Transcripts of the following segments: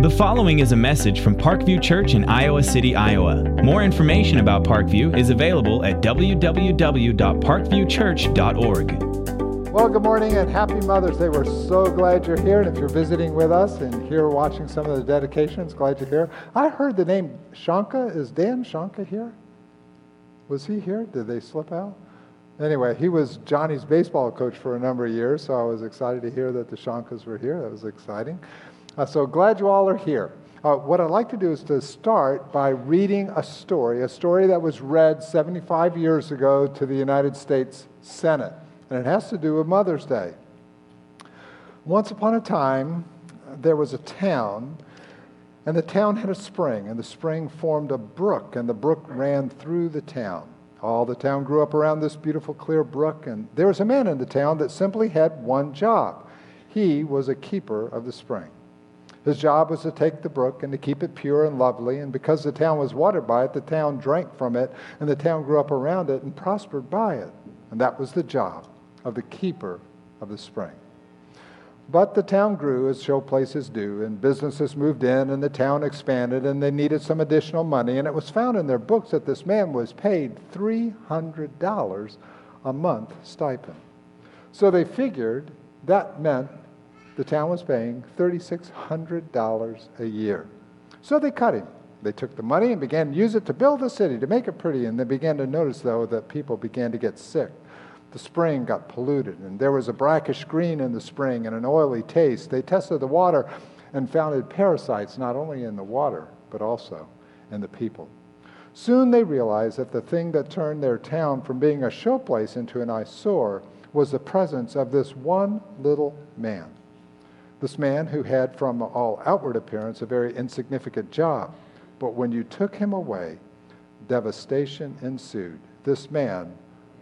The following is a message from Parkview Church in Iowa City, Iowa. More information about Parkview is available at www.parkviewchurch.org. Well, good morning and happy Mother's Day. We're so glad you're here. And if you're visiting with us and here watching some of the dedications, glad you're here. I heard the name Shanka. Is Dan Shanka here? Was he here? Did they slip out? Anyway, he was Johnny's baseball coach for a number of years, so I was excited to hear that the Shankas were here. That was exciting. Uh, so glad you all are here. Uh, what I'd like to do is to start by reading a story, a story that was read 75 years ago to the United States Senate, and it has to do with Mother's Day. Once upon a time, there was a town, and the town had a spring, and the spring formed a brook, and the brook ran through the town. All the town grew up around this beautiful, clear brook, and there was a man in the town that simply had one job. He was a keeper of the spring. His job was to take the brook and to keep it pure and lovely. And because the town was watered by it, the town drank from it, and the town grew up around it and prospered by it. And that was the job of the keeper of the spring. But the town grew as show places do, and businesses moved in, and the town expanded, and they needed some additional money. And it was found in their books that this man was paid $300 a month stipend. So they figured that meant the town was paying $3,600 a year. So they cut him. They took the money and began to use it to build the city, to make it pretty. And they began to notice, though, that people began to get sick. The spring got polluted, and there was a brackish green in the spring and an oily taste. They tested the water and found parasites not only in the water, but also in the people. Soon they realized that the thing that turned their town from being a showplace into an eyesore was the presence of this one little man. This man who had, from all outward appearance, a very insignificant job. But when you took him away, devastation ensued. This man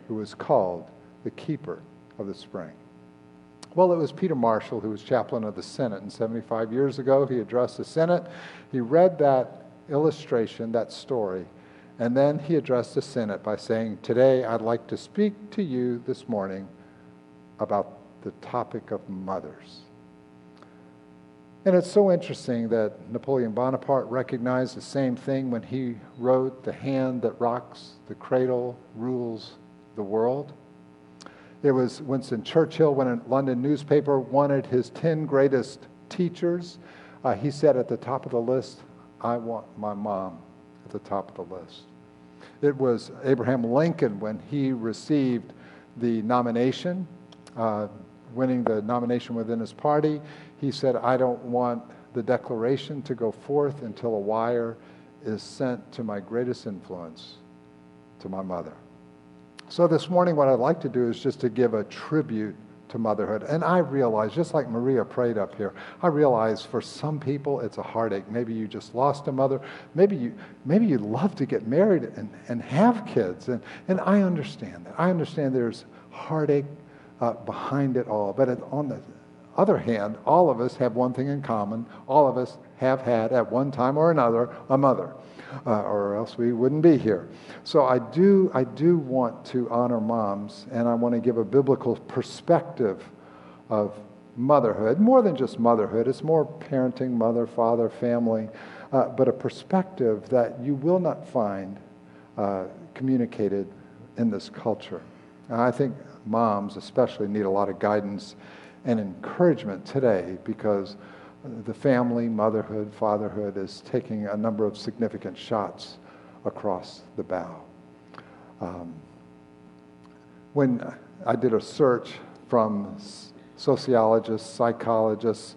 who was called the keeper of the spring. Well, it was Peter Marshall who was chaplain of the Senate, and 75 years ago he addressed the Senate. He read that illustration, that story, and then he addressed the Senate by saying, Today I'd like to speak to you this morning about the topic of mothers. And it's so interesting that Napoleon Bonaparte recognized the same thing when he wrote, The hand that rocks the cradle rules the world. It was Winston Churchill, when a London newspaper wanted his 10 greatest teachers, uh, he said at the top of the list, I want my mom at the top of the list. It was Abraham Lincoln when he received the nomination, uh, winning the nomination within his party. He said, I don't want the declaration to go forth until a wire is sent to my greatest influence, to my mother. So this morning, what I'd like to do is just to give a tribute to motherhood. And I realize, just like Maria prayed up here, I realize for some people it's a heartache. Maybe you just lost a mother. Maybe you maybe you'd love to get married and, and have kids. And, and I understand that. I understand there's heartache uh, behind it all. But on the other hand, all of us have one thing in common. All of us have had, at one time or another, a mother, uh, or else we wouldn't be here. So I do, I do want to honor moms, and I want to give a biblical perspective of motherhood. More than just motherhood, it's more parenting, mother, father, family, uh, but a perspective that you will not find uh, communicated in this culture. And I think moms, especially, need a lot of guidance and encouragement today because the family, motherhood, fatherhood is taking a number of significant shots across the bow. Um, when I did a search from sociologists, psychologists,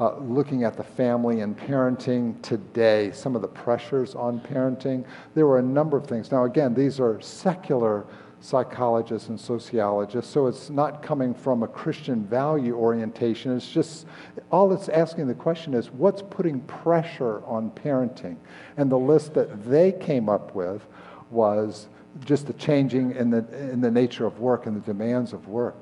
uh, looking at the family and parenting today, some of the pressures on parenting, there were a number of things. Now, again, these are secular psychologists and sociologists. So it's not coming from a Christian value orientation. It's just all it's asking the question is what's putting pressure on parenting? And the list that they came up with was just the changing in the, in the nature of work and the demands of work.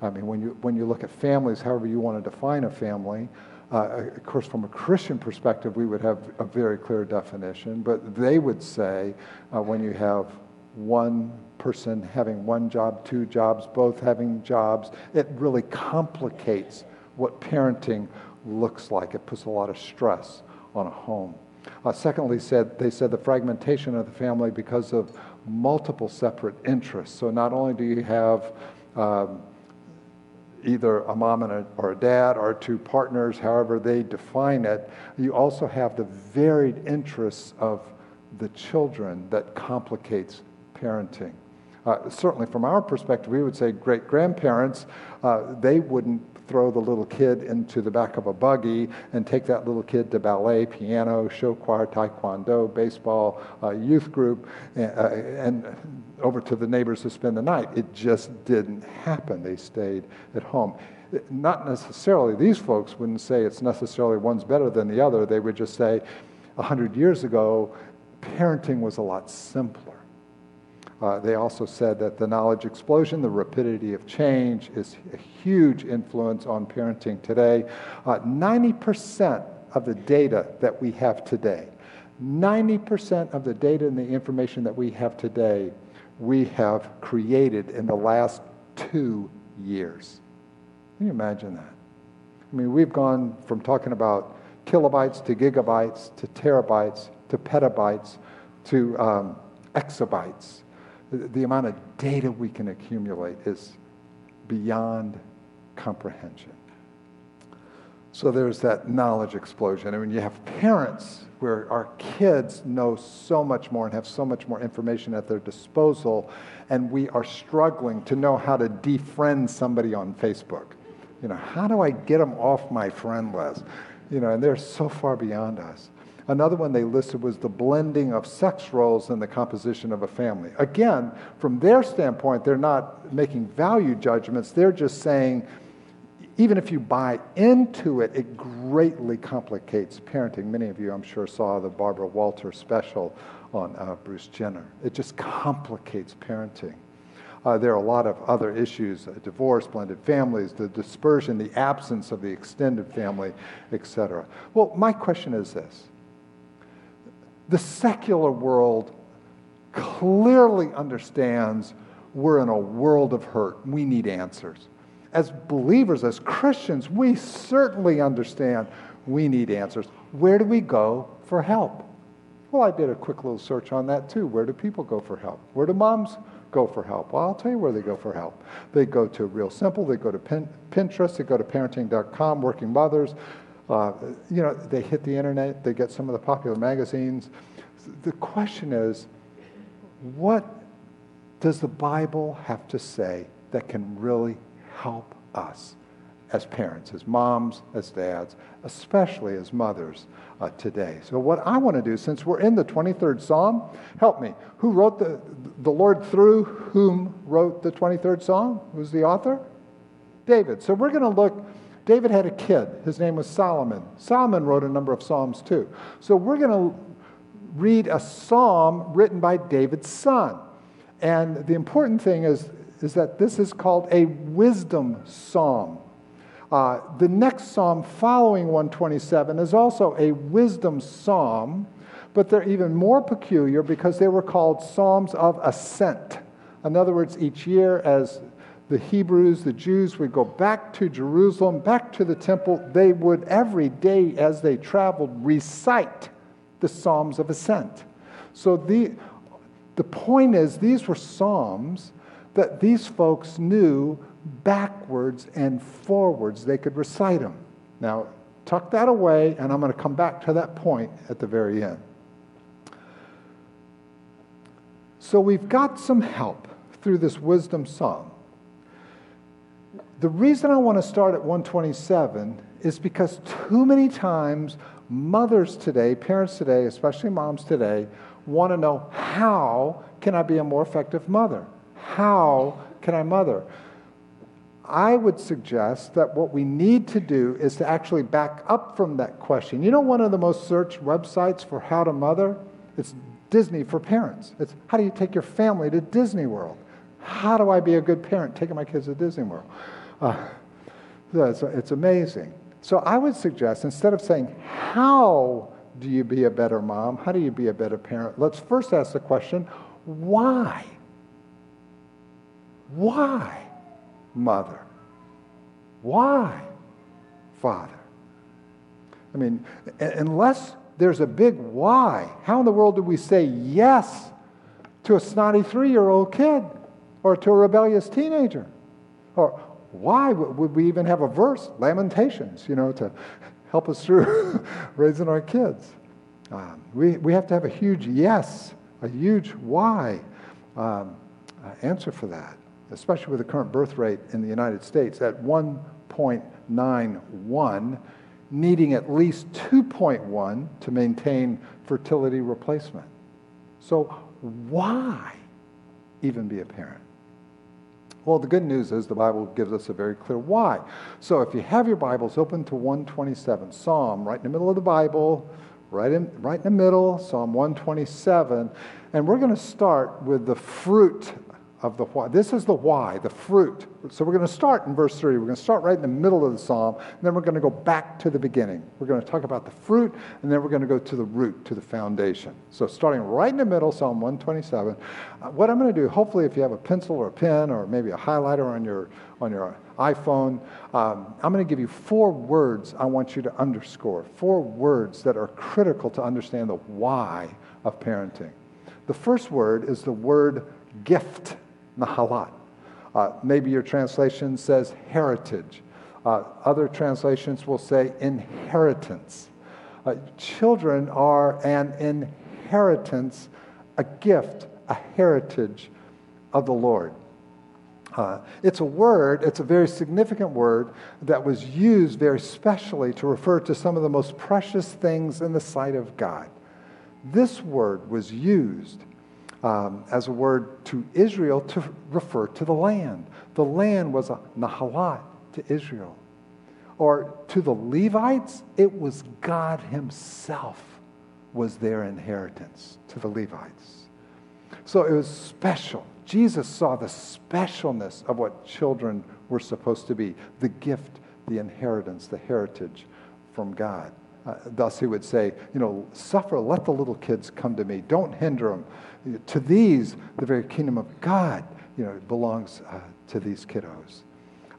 I mean, when you, when you look at families, however you want to define a family, uh, of course, from a Christian perspective, we would have a very clear definition, but they would say uh, when you have one person having one job, two jobs, both having jobs. It really complicates what parenting looks like. It puts a lot of stress on a home. Uh, secondly, said they said the fragmentation of the family because of multiple separate interests. So not only do you have um, either a mom and a, or a dad or two partners, however they define it, you also have the varied interests of the children that complicates parenting. Uh, certainly, from our perspective, we would say great grandparents, uh, they wouldn't throw the little kid into the back of a buggy and take that little kid to ballet, piano, show choir, taekwondo, baseball, uh, youth group, uh, and over to the neighbors to spend the night. It just didn't happen. They stayed at home. Not necessarily, these folks wouldn't say it's necessarily one's better than the other. They would just say, 100 years ago, parenting was a lot simpler. Uh, they also said that the knowledge explosion, the rapidity of change, is a huge influence on parenting today. Uh, 90% of the data that we have today, 90% of the data and the information that we have today, we have created in the last two years. Can you imagine that? I mean, we've gone from talking about kilobytes to gigabytes to terabytes to petabytes to um, exabytes the amount of data we can accumulate is beyond comprehension. So there's that knowledge explosion. I mean, you have parents where our kids know so much more and have so much more information at their disposal, and we are struggling to know how to defriend somebody on Facebook. You know, how do I get them off my friend list? You know, and they're so far beyond us. Another one they listed was the blending of sex roles in the composition of a family. Again, from their standpoint, they're not making value judgments. They're just saying, even if you buy into it, it greatly complicates parenting. Many of you, I'm sure, saw the Barbara Walters special on uh, Bruce Jenner. It just complicates parenting. Uh, there are a lot of other issues uh, divorce, blended families, the dispersion, the absence of the extended family, etc. Well, my question is this the secular world clearly understands we're in a world of hurt. We need answers. As believers, as Christians, we certainly understand we need answers. Where do we go for help? Well, I did a quick little search on that too. Where do people go for help? Where do moms go for help? Well, I'll tell you where they go for help. They go to Real Simple, they go to Pinterest, they go to parenting.com, Working Mothers, uh, you know, they hit the internet, they get some of the popular magazines. The question is, what does the Bible have to say that can really help us as parents, as moms, as dads, especially as mothers uh, today? So, what I want to do, since we're in the 23rd Psalm, help me. Who wrote the, the Lord through whom wrote the 23rd Psalm? Who's the author? David. So, we're going to look David had a kid. His name was Solomon. Solomon wrote a number of Psalms too. So we're going to read a psalm written by David's son. And the important thing is, is that this is called a wisdom psalm. Uh, the next psalm following 127 is also a wisdom psalm, but they're even more peculiar because they were called psalms of ascent. In other words, each year, as the Hebrews, the Jews would go back to Jerusalem, back to the temple. They would every day as they traveled recite the Psalms of Ascent. So the, the point is, these were Psalms that these folks knew backwards and forwards. They could recite them. Now, tuck that away, and I'm going to come back to that point at the very end. So we've got some help through this wisdom psalm. The reason I want to start at 127 is because too many times mothers today, parents today, especially moms today, want to know how can I be a more effective mother? How can I mother? I would suggest that what we need to do is to actually back up from that question. You know, one of the most searched websites for how to mother? It's Disney for parents. It's how do you take your family to Disney World? How do I be a good parent taking my kids to Disney World? Uh, it's, it's amazing. So I would suggest instead of saying, How do you be a better mom? How do you be a better parent? Let's first ask the question, Why? Why, mother? Why, father? I mean, unless there's a big why, how in the world do we say yes to a snotty three year old kid or to a rebellious teenager? Or why would we even have a verse, Lamentations, you know, to help us through raising our kids? Um, we, we have to have a huge yes, a huge why um, uh, answer for that, especially with the current birth rate in the United States at 1.91, needing at least 2.1 to maintain fertility replacement. So, why even be a parent? Well, the good news is the Bible gives us a very clear why. So if you have your Bibles open to 127, Psalm, right in the middle of the Bible, right in, right in the middle, Psalm 127. And we're going to start with the fruit of the why. This is the why, the fruit. So we're going to start in verse 3. We're going to start right in the middle of the psalm, and then we're going to go back to the beginning. We're going to talk about the fruit, and then we're going to go to the root, to the foundation. So starting right in the middle, Psalm 127. Uh, what I'm going to do, hopefully, if you have a pencil or a pen or maybe a highlighter on your on your iPhone, um, I'm going to give you four words I want you to underscore. Four words that are critical to understand the why of parenting. The first word is the word gift. Nahalat. Uh, maybe your translation says heritage. Uh, other translations will say inheritance. Uh, children are an inheritance, a gift, a heritage of the Lord. Uh, it's a word, it's a very significant word that was used very specially to refer to some of the most precious things in the sight of God. This word was used um, as a word to Israel to refer to the land. The land was a Nahalat to Israel. Or to the Levites, it was God Himself was their inheritance to the Levites. So it was special. Jesus saw the specialness of what children were supposed to be the gift, the inheritance, the heritage from God. Uh, thus, he would say, You know, suffer, let the little kids come to me. Don't hinder them. To these, the very kingdom of God, you know, belongs uh, to these kiddos.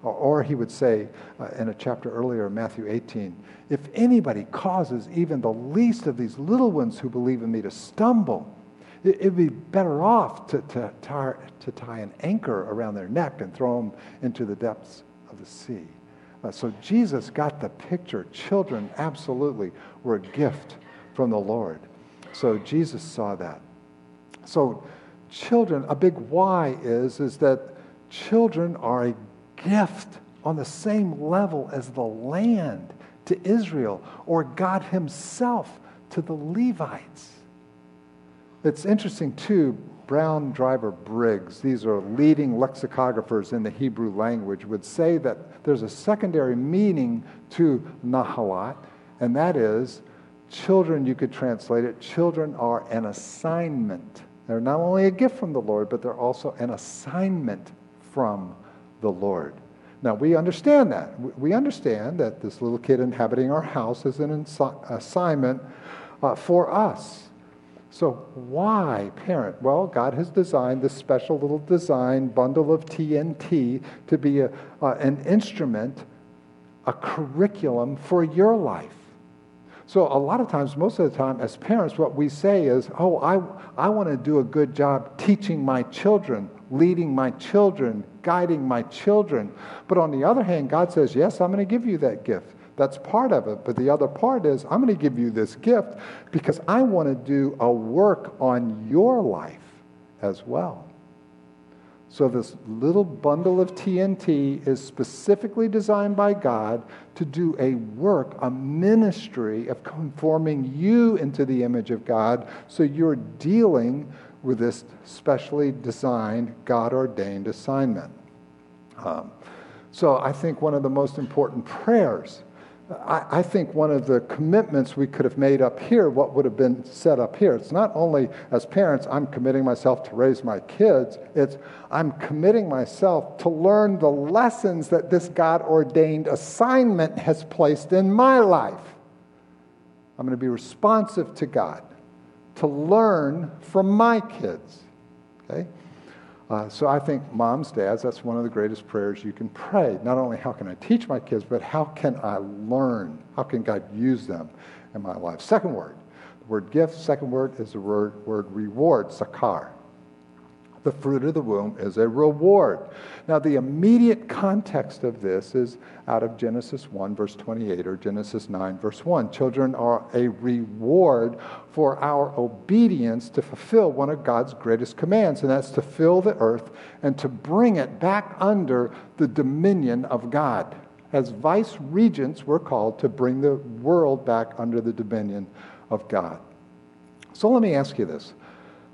Or, or he would say uh, in a chapter earlier, Matthew 18, if anybody causes even the least of these little ones who believe in me to stumble, it would be better off to, to, to tie an anchor around their neck and throw them into the depths of the sea. Uh, so Jesus got the picture. Children absolutely were a gift from the Lord. So Jesus saw that. So, children, a big why is, is that children are a gift on the same level as the land to Israel or God Himself to the Levites. It's interesting, too, Brown Driver Briggs, these are leading lexicographers in the Hebrew language, would say that there's a secondary meaning to Nahalat, and that is children, you could translate it, children are an assignment they're not only a gift from the Lord, but they're also an assignment from the Lord. Now, we understand that. We understand that this little kid inhabiting our house is an assignment uh, for us. So, why parent? Well, God has designed this special little design bundle of TNT to be a, uh, an instrument, a curriculum for your life. So a lot of times, most of the time, as parents, what we say is, oh, I, I want to do a good job teaching my children, leading my children, guiding my children. But on the other hand, God says, yes, I'm going to give you that gift. That's part of it. But the other part is, I'm going to give you this gift because I want to do a work on your life as well. So, this little bundle of TNT is specifically designed by God to do a work, a ministry of conforming you into the image of God. So, you're dealing with this specially designed, God ordained assignment. Um, so, I think one of the most important prayers I, think one of the commitments we could have made up here, what would have been set up here, it's not only as parents, I'm committing myself to raise my kids, it's I'm committing myself to learn the lessons that this God ordained assignment has placed in my life. I'm going to be responsive to God, to learn from my kids. Okay? Uh, so I think moms, dads, that's one of the greatest prayers you can pray. Not only how can I teach my kids, but how can I learn? How can God use them in my life? Second word, the word gift. Second word is the word, word reward, sakar the fruit of the womb is a reward. Now, the immediate context of this is out of Genesis 1, verse 28, or Genesis 9, verse 1. Children are a reward for our obedience to fulfill one of God's greatest commands, and that's to fill the earth and to bring it back under the dominion of God. As vice regents, we're called to bring the world back under the dominion of God. So let me ask you this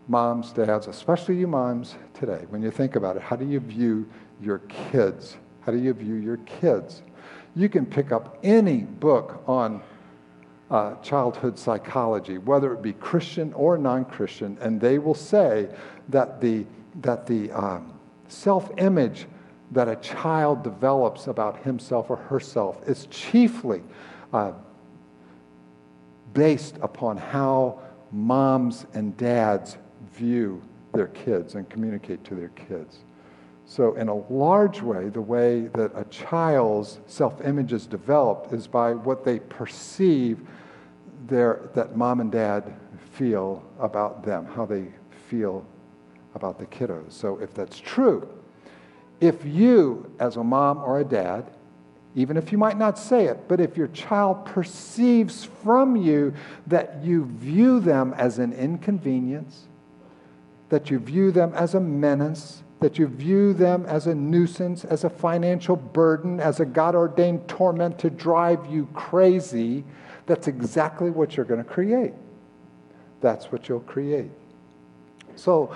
moms, dads, especially you moms today, when you think about it, how do you view your kids? How do you view your kids? You can pick up any book on uh, childhood psychology, whether it be Christian or non Christian, and they will say that the, that the um, self image that a child develops about himself or herself is chiefly uh, based upon how moms and dads view their kids and communicate to their kids. So, in a large way, the way that a child's self image is developed is by what they perceive their, that mom and dad feel about them, how they feel about the kiddos. So, if that's true, if you, as a mom or a dad, even if you might not say it, but if your child perceives from you that you view them as an inconvenience, that you view them as a menace, that you view them as a nuisance, as a financial burden, as a God ordained torment to drive you crazy, that's exactly what you're going to create. That's what you'll create. So,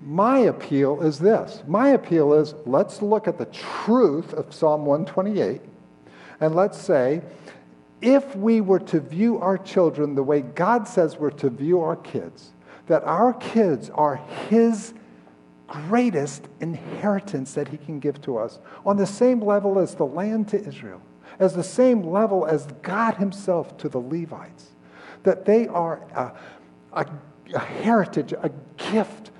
my appeal is this my appeal is let's look at the truth of Psalm 128 and let's say, if we were to view our children the way God says we're to view our kids, that our kids are His greatest inheritance that He can give to us on the same level as the land to Israel, as the same level as God Himself to the Levites. That they are a, a, a heritage, a gift,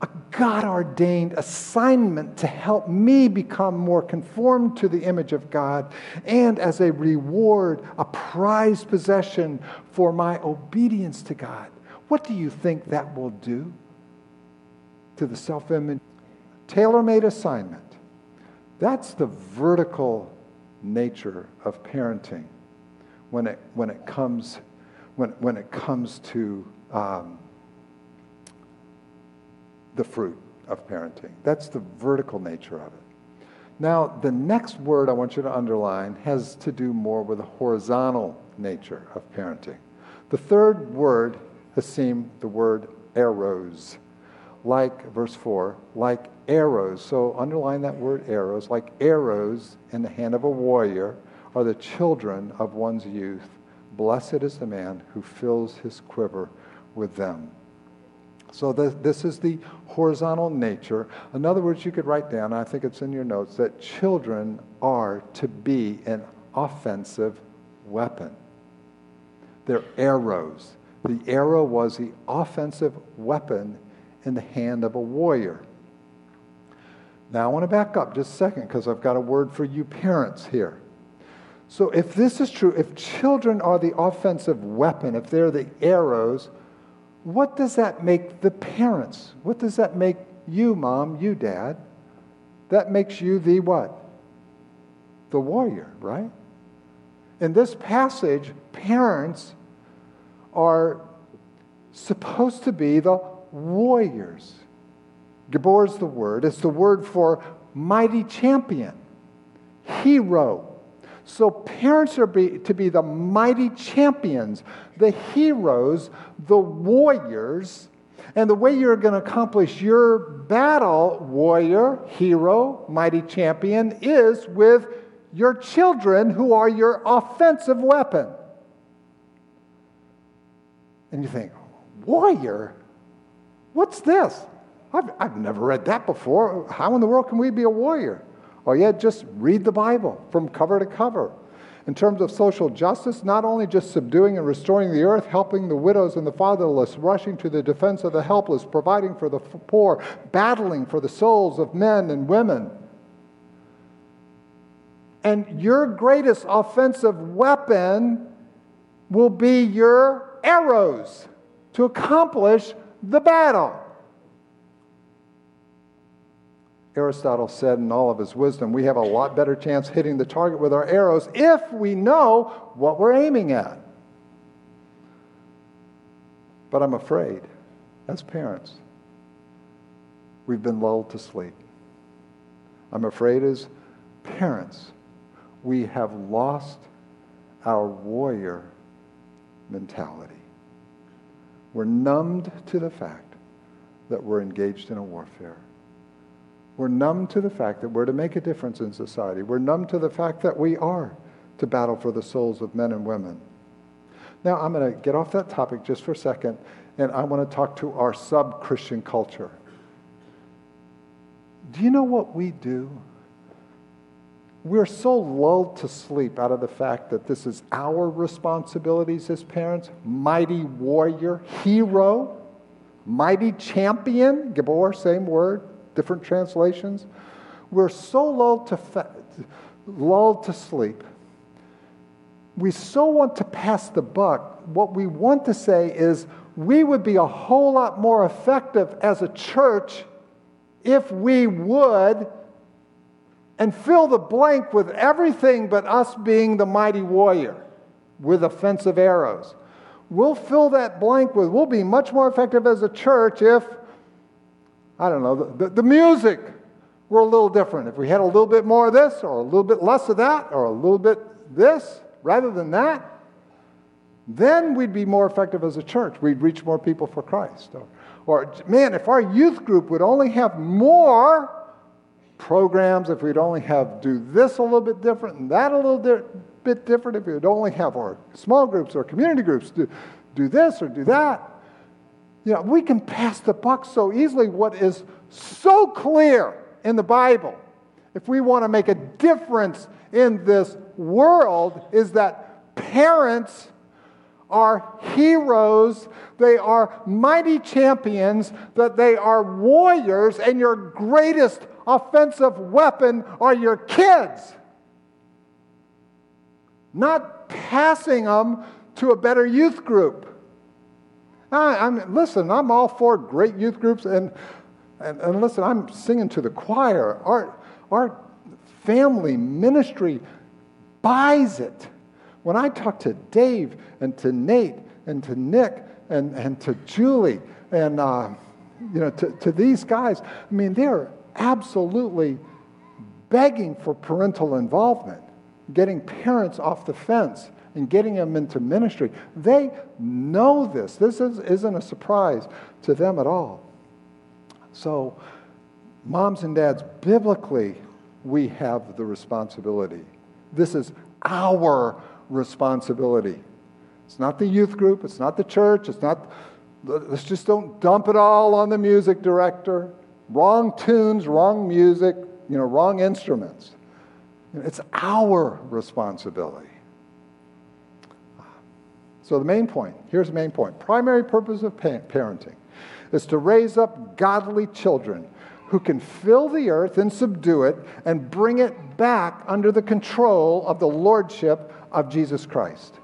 a God ordained assignment to help me become more conformed to the image of God, and as a reward, a prized possession for my obedience to God. What do you think that will do to the self image? Tailor made assignment. That's the vertical nature of parenting when it, when it, comes, when, when it comes to um, the fruit of parenting. That's the vertical nature of it. Now, the next word I want you to underline has to do more with the horizontal nature of parenting. The third word Hasim the word arrows. Like, verse 4, like arrows. So underline that word arrows. Like arrows in the hand of a warrior are the children of one's youth. Blessed is the man who fills his quiver with them. So the, this is the horizontal nature. In other words, you could write down, I think it's in your notes, that children are to be an offensive weapon. They're arrows. The arrow was the offensive weapon in the hand of a warrior. Now, I want to back up just a second because I've got a word for you parents here. So, if this is true, if children are the offensive weapon, if they're the arrows, what does that make the parents? What does that make you, mom, you, dad? That makes you the what? The warrior, right? In this passage, parents are supposed to be the warriors. Gabor is the word, it's the word for mighty champion, hero. So parents are be, to be the mighty champions, the heroes, the warriors. And the way you're going to accomplish your battle, warrior, hero, mighty champion, is with your children who are your offensive weapon. And you think, warrior? What's this? I've, I've never read that before. How in the world can we be a warrior? Oh, yeah, just read the Bible from cover to cover. In terms of social justice, not only just subduing and restoring the earth, helping the widows and the fatherless, rushing to the defense of the helpless, providing for the poor, battling for the souls of men and women. And your greatest offensive weapon will be your arrows to accomplish the battle. Aristotle said in all of his wisdom, we have a lot better chance hitting the target with our arrows if we know what we're aiming at. But I'm afraid, as parents, we've been lulled to sleep. I'm afraid, as parents, we have lost our warrior mentality. We're numbed to the fact that we're engaged in a warfare. We're numb to the fact that we're to make a difference in society. We're numb to the fact that we are to battle for the souls of men and women. Now, I'm going to get off that topic just for a second, and I want to talk to our sub Christian culture. Do you know what we do? We're so lulled to sleep out of the fact that this is our responsibilities as parents mighty warrior, hero, mighty champion, Gabor, same word different translations. We're so lulled to, fa- lulled to sleep. We so want to pass the buck. What we want to say is we would be a whole lot more effective as a church if we would and fill the blank with everything but us being the mighty warrior with offensive arrows. We'll fill that blank with, we'll be much more effective as a church if I don't know, the, the, music were a little different. If we had a little bit more of this, or a little bit less of that, or a little bit this rather than that, then we'd be more effective as a church. We'd reach more people for Christ. Or, or man, if our youth group would only have more programs, if we'd only have do this a little bit different and that a little di- bit different, if we'd only have our small groups or community groups do, do this or do that, you know, we can pass the buck so easily. What is so clear in the Bible, if we want to make a difference in this world, is that parents are heroes, they are mighty champions, that they are warriors, and your greatest offensive weapon are your kids. Not passing them to a better youth group. I, am listen, I'm all for great youth groups, and, and, and listen, I'm singing to the choir. Our, our family ministry buys it. When I talk to Dave and to Nate and to Nick and, and to Julie and uh, you know to, to these guys, I mean, they're absolutely begging for parental involvement, getting parents off the fence and getting them into ministry. They know this. This is, isn't a surprise to them at all. So, moms and dads, biblically, we have the responsibility. This is our responsibility. It's not the youth group, it's not the church, it's not, let's just don't dump it all on the music director. Wrong tunes, wrong music, you know, wrong instruments. It's our responsibility. So, the main point here's the main point primary purpose of parenting is to raise up godly children who can fill the earth and subdue it and bring it back under the control of the lordship of Jesus Christ.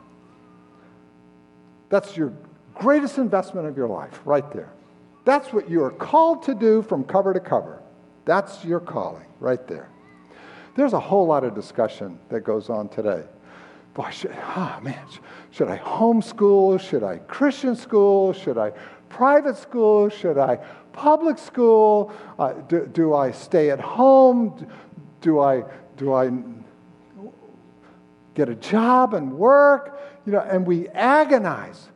That's your greatest investment of your life, right there. That's what you are called to do from cover to cover. That's your calling, right there. There's a whole lot of discussion that goes on today boy, should, oh man, should I homeschool? Should I Christian school? Should I private school? Should I public school? Uh, do, do I stay at home? Do I, do I get a job and work? You know, and we agonize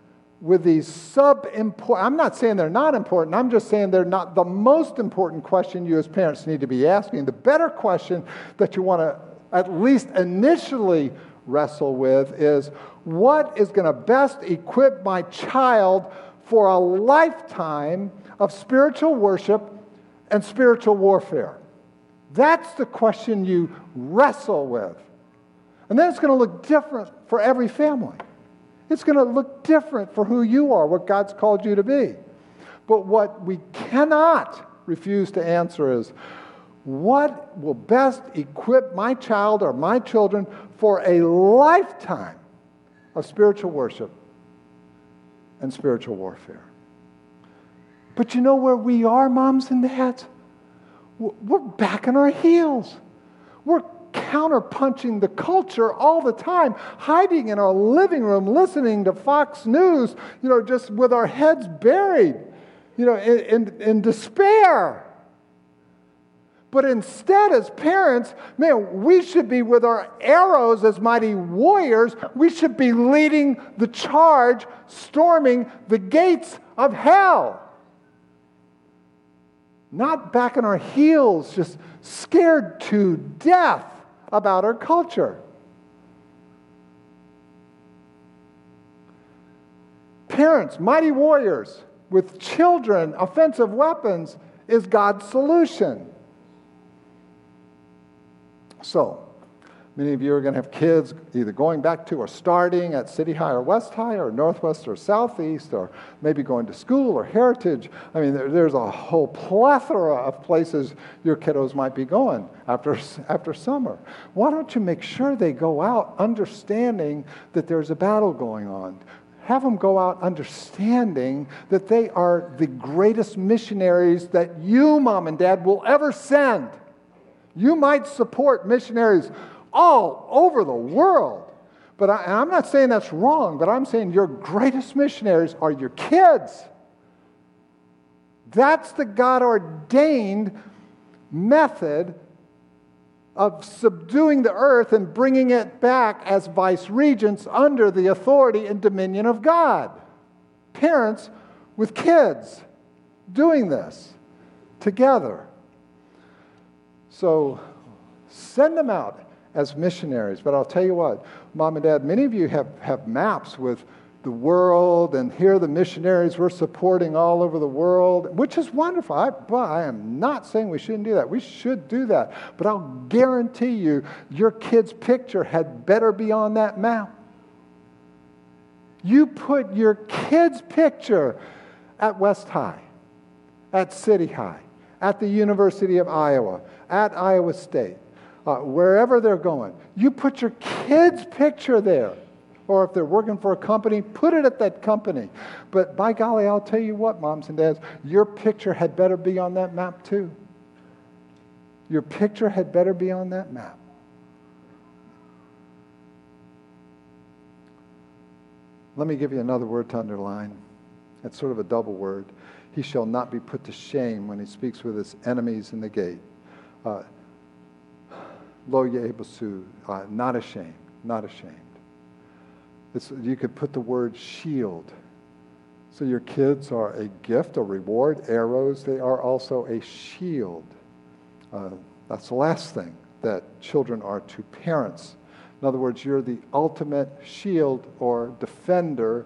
with these sub important i'm not saying they're not important i'm just saying they're not the most important question you as parents need to be asking the better question that you want to at least initially wrestle with is what is going to best equip my child for a lifetime of spiritual worship and spiritual warfare? That's the question you wrestle with. And then it's going to look different for every family. It's going to look different for who you are, what God's called you to be. But what we cannot refuse to answer is what will best equip my child or my children for a lifetime of spiritual worship and spiritual warfare? But you know where we are, moms and dads? We're back on our heels. We're counterpunching the culture all the time, hiding in our living room, listening to Fox News, you know, just with our heads buried, you know, in, in, in despair. But instead, as parents, man, we should be with our arrows as mighty warriors. We should be leading the charge, storming the gates of hell. Not back on our heels, just scared to death about our culture. Parents, mighty warriors with children, offensive weapons is God's solution. So, Many of you are going to have kids either going back to or starting at City High or West High or Northwest or Southeast or maybe going to school or Heritage. I mean, there, there's a whole plethora of places your kiddos might be going after, after summer. Why don't you make sure they go out understanding that there's a battle going on? Have them go out understanding that they are the greatest missionaries that you, mom and dad, will ever send. You might support missionaries all over the world. But I, am not saying that's wrong, but I'm saying your greatest missionaries are your kids. That's the God ordained method of subduing the earth and bringing it back as vice regents under the authority and dominion of God. Parents with kids doing this together. So send them out as missionaries. But I'll tell you what, mom and dad, many of you have, have maps with the world, and here are the missionaries we're supporting all over the world, which is wonderful. I, but I am not saying we shouldn't do that. We should do that. But I'll guarantee you, your kid's picture had better be on that map. You put your kid's picture at West High, at City High, at the University of Iowa, at Iowa State uh, wherever they're going. You put your kid's picture there. Or if they're working for a company, put it at that company. But by golly, I'll tell you what, moms and dads, your picture had better be on that map too. Your picture had better be on that map. Let me give you another word to underline. It's sort of a double word. He shall not be put to shame when he speaks with his enemies in the gate. Uh, lo yebasu, uh, not ashamed, not ashamed. It's, you could put the word shield. So your kids are a gift, a reward, arrows. They are also a shield. Uh, that's the last thing that children are to parents. In other words, you're the ultimate shield or defender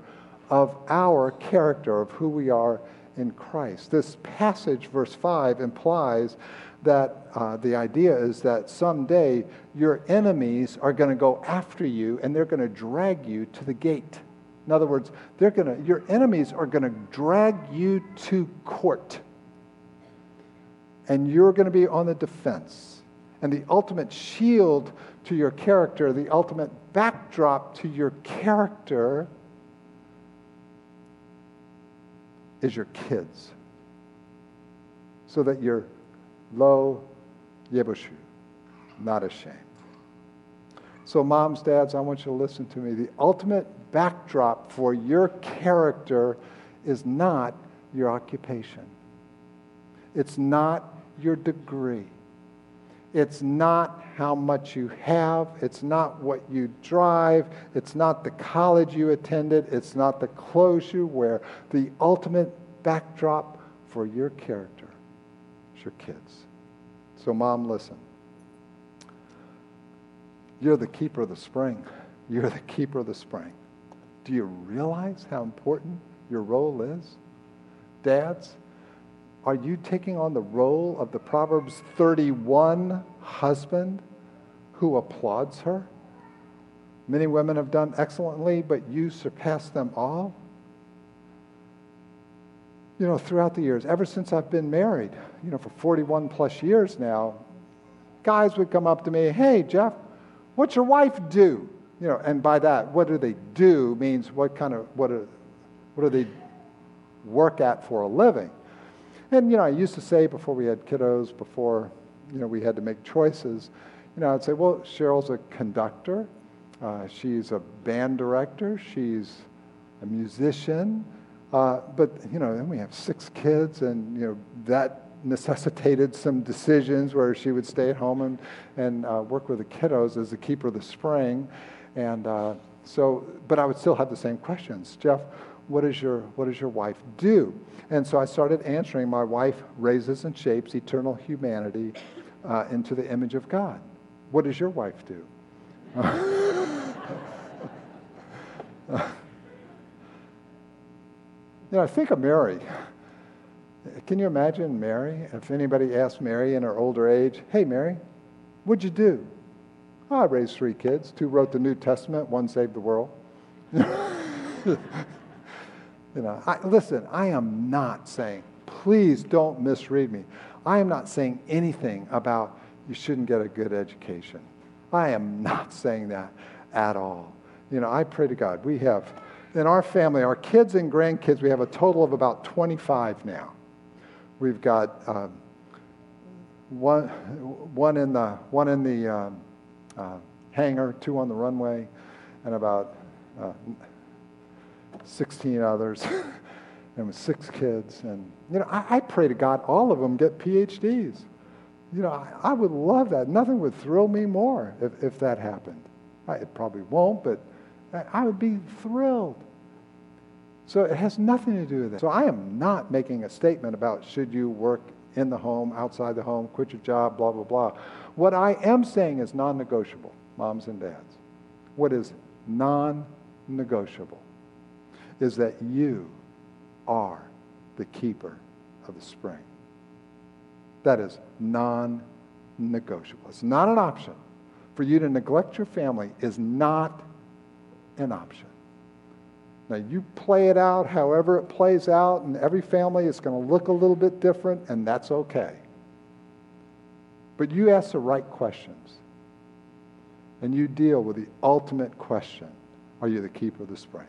of our character, of who we are in Christ. This passage, verse 5, implies that uh, the idea is that someday your enemies are going to go after you and they're going to drag you to the gate. In other words, they're to, your enemies are going to drag you to court. And you're going to be on the defense. And the ultimate shield to your character, the ultimate backdrop to your character, is your kids. So that you're Lo Yebushu, not ashamed. So, moms, dads, I want you to listen to me. The ultimate backdrop for your character is not your occupation, it's not your degree. It's not how much you have. It's not what you drive. It's not the college you attended. It's not the clothes you wear. The ultimate backdrop for your character your kids. So, mom, listen. You're the keeper of the spring. You're the keeper of the spring. Do you realize how important your role is? Dads, are you taking on the role of the Proverbs 31 husband who applauds her? Many women have done excellently, but you surpass them all. You know, throughout the years, ever since I've been married, you know, for 41 plus years now, guys would come up to me, hey, Jeff, what's your wife do? You know, and by that, what do they do means what kind of, what do, what do they work at for a living? And, you know, I used to say before we had kiddos, before, you know, we had to make choices, you know, I'd say, well, Cheryl's a conductor. Uh, she's a band director. She's a musician. Uh, but, you know, then we have six kids, and, you know, that necessitated some decisions where she would stay at home and, and uh, work with the kiddos as the keeper of the spring. And uh, so, but I would still have the same questions. Jeff, what, is your, what does your wife do? And so I started answering. My wife raises and shapes eternal humanity uh, into the image of God. What does your wife do? You know, I think of Mary. Can you imagine Mary? If anybody asked Mary in her older age, hey, Mary, what'd you do? Oh, I raised three kids. Two wrote the New Testament, one saved the world. you know, I, listen, I am not saying, please don't misread me. I am not saying anything about you shouldn't get a good education. I am not saying that at all. You know, I pray to God. We have in our family, our kids and grandkids, we have a total of about 25 now. We've got um, one, one in the, one in the um, uh, hangar, two on the runway, and about uh, 16 others, and with six kids. And, you know, I, I, pray to God all of them get PhDs. You know, I, I would love that. Nothing would thrill me more if, if that happened. I, it probably won't, but I would be thrilled. So it has nothing to do with that. So I am not making a statement about should you work in the home, outside the home, quit your job, blah, blah, blah. What I am saying is non negotiable, moms and dads. What is non negotiable is that you are the keeper of the spring. That is non negotiable. It's not an option. For you to neglect your family is not an option. Now, you play it out however it plays out, and every family is going to look a little bit different, and that's okay. But you ask the right questions, and you deal with the ultimate question Are you the keeper of the spring?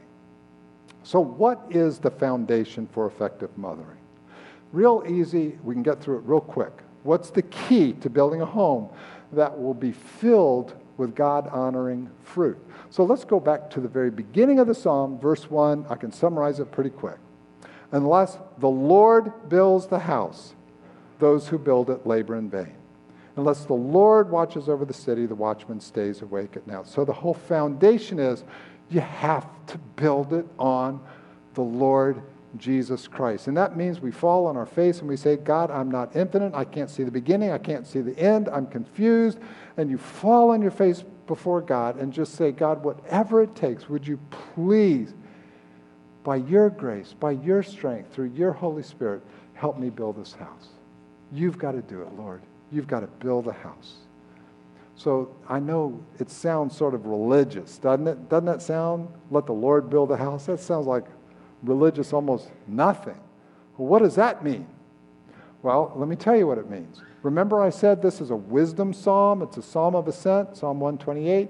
So, what is the foundation for effective mothering? Real easy, we can get through it real quick. What's the key to building a home that will be filled with God honoring fruit? So let's go back to the very beginning of the psalm, verse 1. I can summarize it pretty quick. Unless the Lord builds the house, those who build it labor in vain. Unless the Lord watches over the city, the watchman stays awake at night. So the whole foundation is you have to build it on the Lord Jesus Christ. And that means we fall on our face and we say, God, I'm not infinite. I can't see the beginning. I can't see the end. I'm confused. And you fall on your face before God and just say, God, whatever it takes, would you please, by your grace, by your strength, through your Holy Spirit, help me build this house? You've got to do it, Lord. You've got to build a house. So I know it sounds sort of religious, doesn't it? Doesn't that sound? Let the Lord build a house? That sounds like religious almost nothing. Well, what does that mean? Well, let me tell you what it means. Remember, I said this is a wisdom psalm, it's a psalm of ascent, Psalm 128.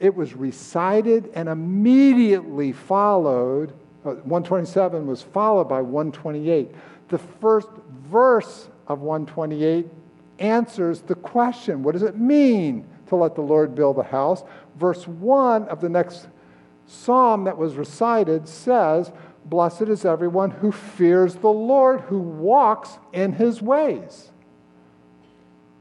It was recited and immediately followed, uh, 127 was followed by 128. The first verse of 128 answers the question what does it mean to let the Lord build a house? Verse 1 of the next psalm that was recited says, Blessed is everyone who fears the Lord, who walks in his ways.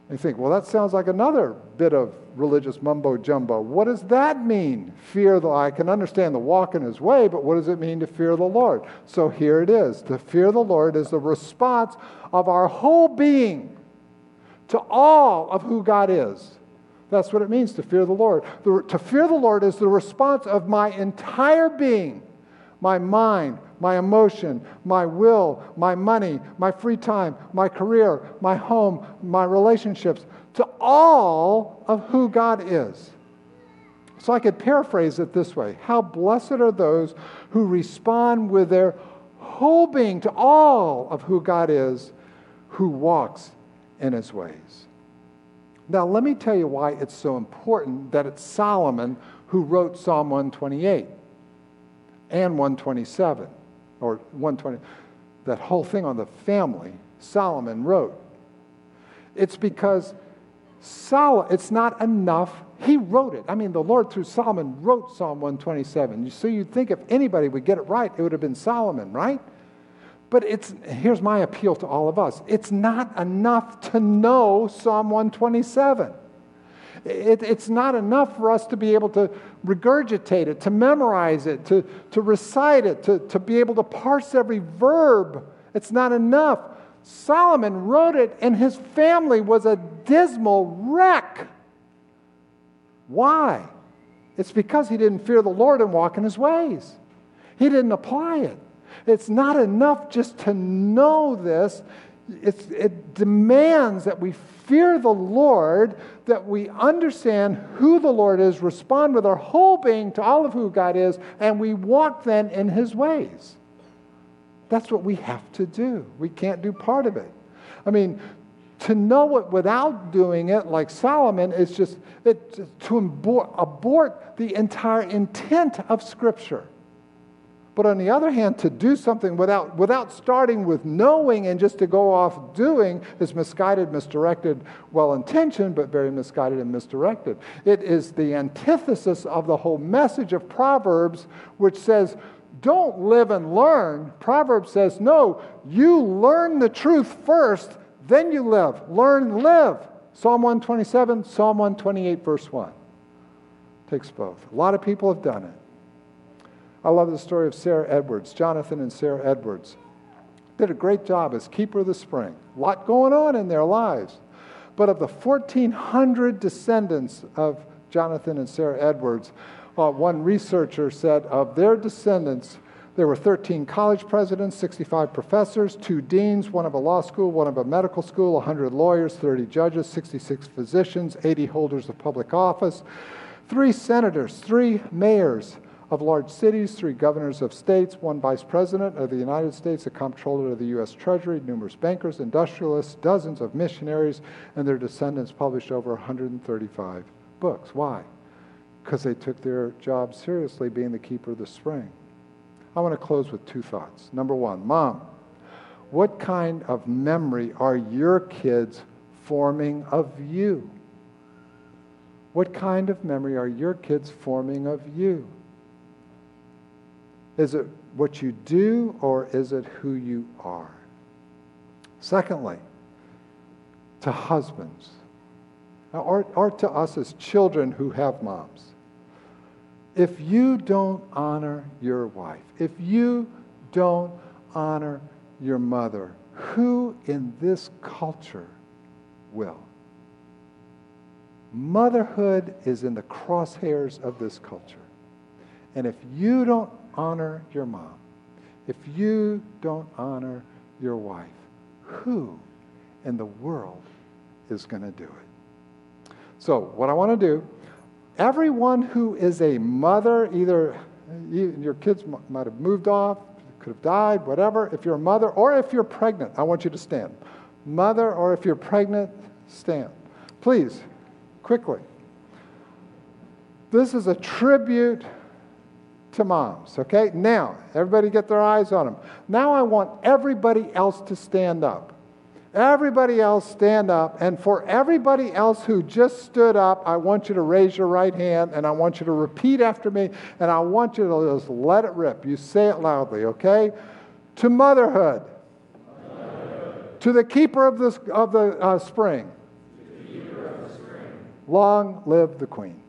You think, well, that sounds like another bit of religious mumbo jumbo. What does that mean? Fear the I can understand the walk in his way, but what does it mean to fear the Lord? So here it is. To fear the Lord is the response of our whole being to all of who God is. That's what it means to fear the Lord. The, to fear the Lord is the response of my entire being my mind, my emotion, my will, my money, my free time, my career, my home, my relationships, to all of who God is. So I could paraphrase it this way How blessed are those who respond with their whole being to all of who God is, who walks in his ways. Now, let me tell you why it's so important that it's Solomon who wrote Psalm 128 and 127, or 120, that whole thing on the family, Solomon wrote. It's because Sol- it's not enough. He wrote it. I mean, the Lord through Solomon wrote Psalm 127. So you'd think if anybody would get it right, it would have been Solomon, right? But it's, here's my appeal to all of us it's not enough to know Psalm 127. It, it's not enough for us to be able to regurgitate it, to memorize it, to, to recite it, to, to be able to parse every verb. It's not enough. Solomon wrote it, and his family was a dismal wreck. Why? It's because he didn't fear the Lord and walk in his ways. He didn't apply it. It's not enough just to know this. It's, it demands that we fear the Lord, that we understand who the Lord is, respond with our whole being to all of who God is, and we walk then in his ways. That's what we have to do. We can't do part of it. I mean, to know it without doing it, like Solomon, is just it, to abort, abort the entire intent of Scripture. But on the other hand, to do something without, without starting with knowing and just to go off doing is misguided, misdirected, well intentioned, but very misguided and misdirected. It is the antithesis of the whole message of Proverbs, which says, don't live and learn. Proverbs says, no, you learn the truth first, then you live. Learn, live. Psalm 127, Psalm 128, verse 1. Takes both. A lot of people have done it. I love the story of Sarah Edwards, Jonathan and Sarah Edwards. Did a great job as keeper of the spring. A lot going on in their lives. But of the 1,400 descendants of Jonathan and Sarah Edwards, uh, one researcher said of their descendants, there were 13 college presidents, 65 professors, two deans, one of a law school, one of a medical school, 100 lawyers, 30 judges, 66 physicians, 80 holders of public office, three senators, three mayors, of large cities, three governors of states, one vice president of the United States, a comptroller of the U.S. Treasury, numerous bankers, industrialists, dozens of missionaries, and their descendants published over 135 books. Why? Because they took their job seriously, being the keeper of the spring. I want to close with two thoughts. Number one, mom, what kind of memory are your kids forming of you? What kind of memory are your kids forming of you? Is it what you do or is it who you are? Secondly, to husbands or, or to us as children who have moms. If you don't honor your wife, if you don't honor your mother, who in this culture will? Motherhood is in the crosshairs of this culture. And if you don't honor your mom, if you don't honor your wife, who in the world is going to do it? So, what I want to do, everyone who is a mother, either your kids might have moved off, could have died, whatever. If you're a mother or if you're pregnant, I want you to stand. Mother or if you're pregnant, stand. Please, quickly. This is a tribute to moms, okay? Now, everybody get their eyes on them. Now I want everybody else to stand up. Everybody else stand up. And for everybody else who just stood up, I want you to raise your right hand and I want you to repeat after me and I want you to just let it rip. You say it loudly, okay? To motherhood. To the keeper of, of the uh, spring. Of the spring. Long live the queen.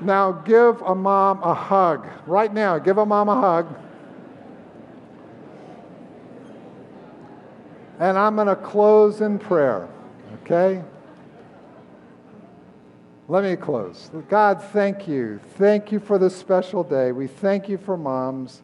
Now give a mom a hug. Right now, give a mom a hug. And I'm going to close in prayer, okay? Let me close. God, thank you. Thank you for this special day. We thank you for moms.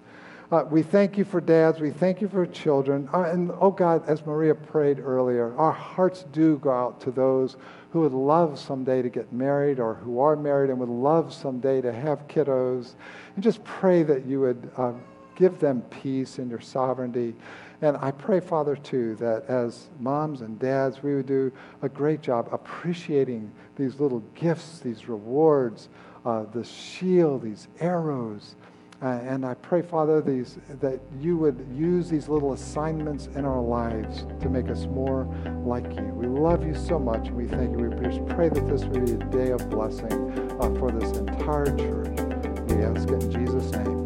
Uh, we thank you for dads. We thank you for children. Uh, and oh God, as Maria prayed earlier, our hearts do go out to those who would love someday to get married or who are married and would love someday to have kiddos. And just pray that you would uh, give them peace in your sovereignty. And I pray, Father, too, that as moms and dads, we would do a great job appreciating these little gifts, these rewards, uh, the shield, these arrows. Uh, and I pray, Father, these, that you would use these little assignments in our lives to make us more like you. We love you so much, we thank you. We just pray that this would be a day of blessing uh, for this entire church. We ask it in Jesus' name.